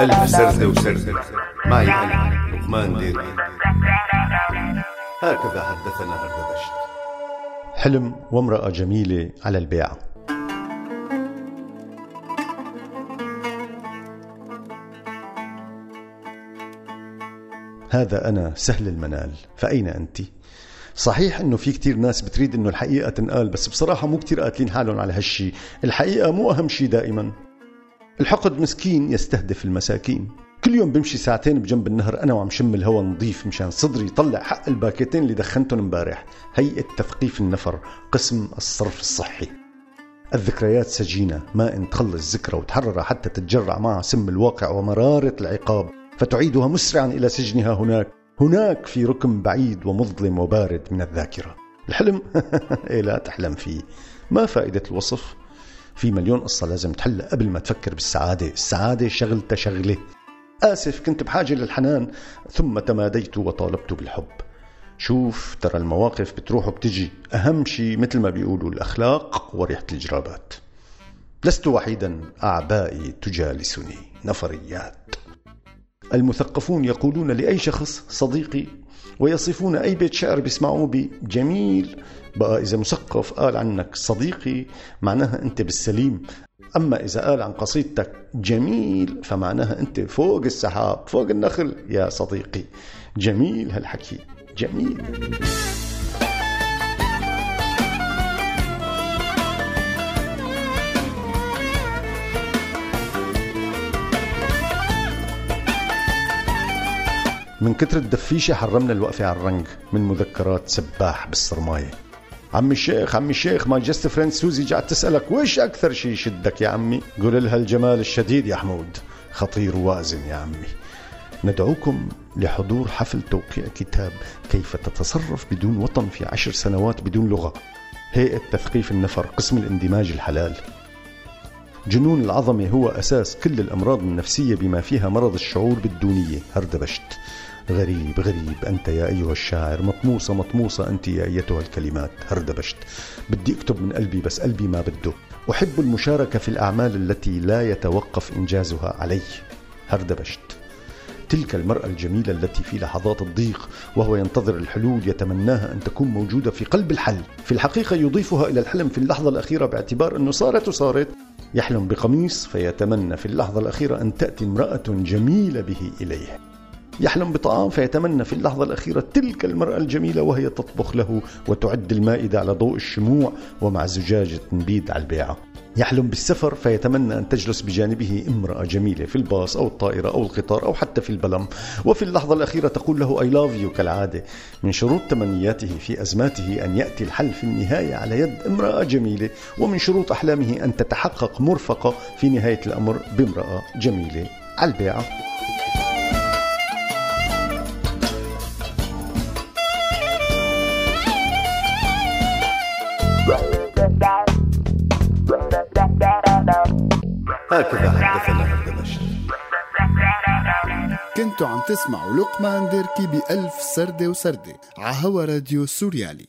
ألف سردة وسردة. معي أنا لقمان ديري. هكذا حدثنا هردبشت حلم وامرأة جميلة على البيعة هذا أنا سهل المنال. فأين أنت؟ صحيح إنه في كتير ناس بتريد إنه الحقيقة تنقال بس بصراحة مو كتير قاتلين حالهم على هالشي. الحقيقة مو أهم شي دائما. الحقد مسكين يستهدف المساكين. كل يوم بمشي ساعتين بجنب النهر أنا وعم شم الهواء نظيف مشان صدري يطلع حق الباكيتين اللي دخنتهم امبارح. هيئة تثقيف النفر قسم الصرف الصحي. الذكريات سجينة ما إن تخلص ذكرى وتحرر حتى تتجرع معها سم الواقع ومرارة العقاب. فتعيدها مسرعا إلى سجنها هناك. هناك في ركن بعيد ومظلم وبارد من الذاكرة. الحلم؟ إيه لا تحلم فيه. ما فائدة الوصف؟ في مليون قصة لازم تحلها قبل ما تفكر بالسعادة. السعادة شغلة شغلة. آسف كنت بحاجة للحنان ثم تماديت وطالبت بالحب. شوف ترى المواقف بتروح وبتجي. أهم شيء مثل ما بيقولوا الأخلاق وريحة الجرابات. لست وحيدا أعبائي تجالسني. نفريات. المثقفون يقولون لأي شخص صديقي ويصفون أي بيت شعر بيسمعوه بجميل. بقى إذا مثقف قال عنك صديقي معناها أنت بالسليم. أما إذا قال عن قصيدتك جميل فمعناها أنت فوق السحاب فوق النخل يا صديقي. جميل هالحكي. جميل. من كتر الدفيشة حرمنا الوقفة على الرنج من مذكرات سباح بالصرماية عمي الشيخ عمي الشيخ ماي جست فريند سوزي جات تسألك وش أكثر شيء يشدك يا عمي؟ قول لها الجمال الشديد يا حمود. خطير وازن يا عمي. ندعوكم لحضور حفل توقيع كتاب كيف تتصرف بدون وطن في عشر سنوات بدون لغة. هيئة تثقيف النفر قسم الاندماج الحلال. جنون العظمة هو أساس كل الأمراض النفسية بما فيها مرض الشعور بالدونية هردبشت. غريب غريب. أنت يا أيها الشاعر مطموسة مطموسة أنت يا أيتها الكلمات. هردبشت. بدي أكتب من قلبي بس قلبي ما بده. أحب المشاركة في الأعمال التي لا يتوقف إنجازها علي. هردبشت. تلك المرأة الجميلة التي في لحظات الضيق وهو ينتظر الحلول يتمناها أن تكون موجودة في قلب الحل. في الحقيقة يضيفها إلى الحلم في اللحظة الأخيرة باعتبار أنه صارت وصارت. يحلم بقميص فيتمنى في اللحظة الأخيرة أن تأتي امرأة جميلة به إليه. يحلم بطعام فيتمنى في اللحظة الأخيرة تلك المرأة الجميلة وهي تطبخ له وتعد المائدة على ضوء الشموع ومع زجاجة نبيد على البيعة. يحلم بالسفر فيتمنى أن تجلس بجانبه امرأة جميلة في الباص أو الطائرة أو القطار أو حتى في البلم. وفي اللحظة الأخيرة تقول له I love you كالعادة. من شروط تمنياته في أزماته أن يأتي الحل في النهاية على يد امرأة جميلة. ومن شروط أحلامه أن تتحقق مرفقة في نهاية الأمر بامرأة جميلة على البيعة. هكذا حدثنا هردبشت كنتوا عم تسمعوا لقمان ديركي بألف سردة وسردة عهوا راديو سوريالي.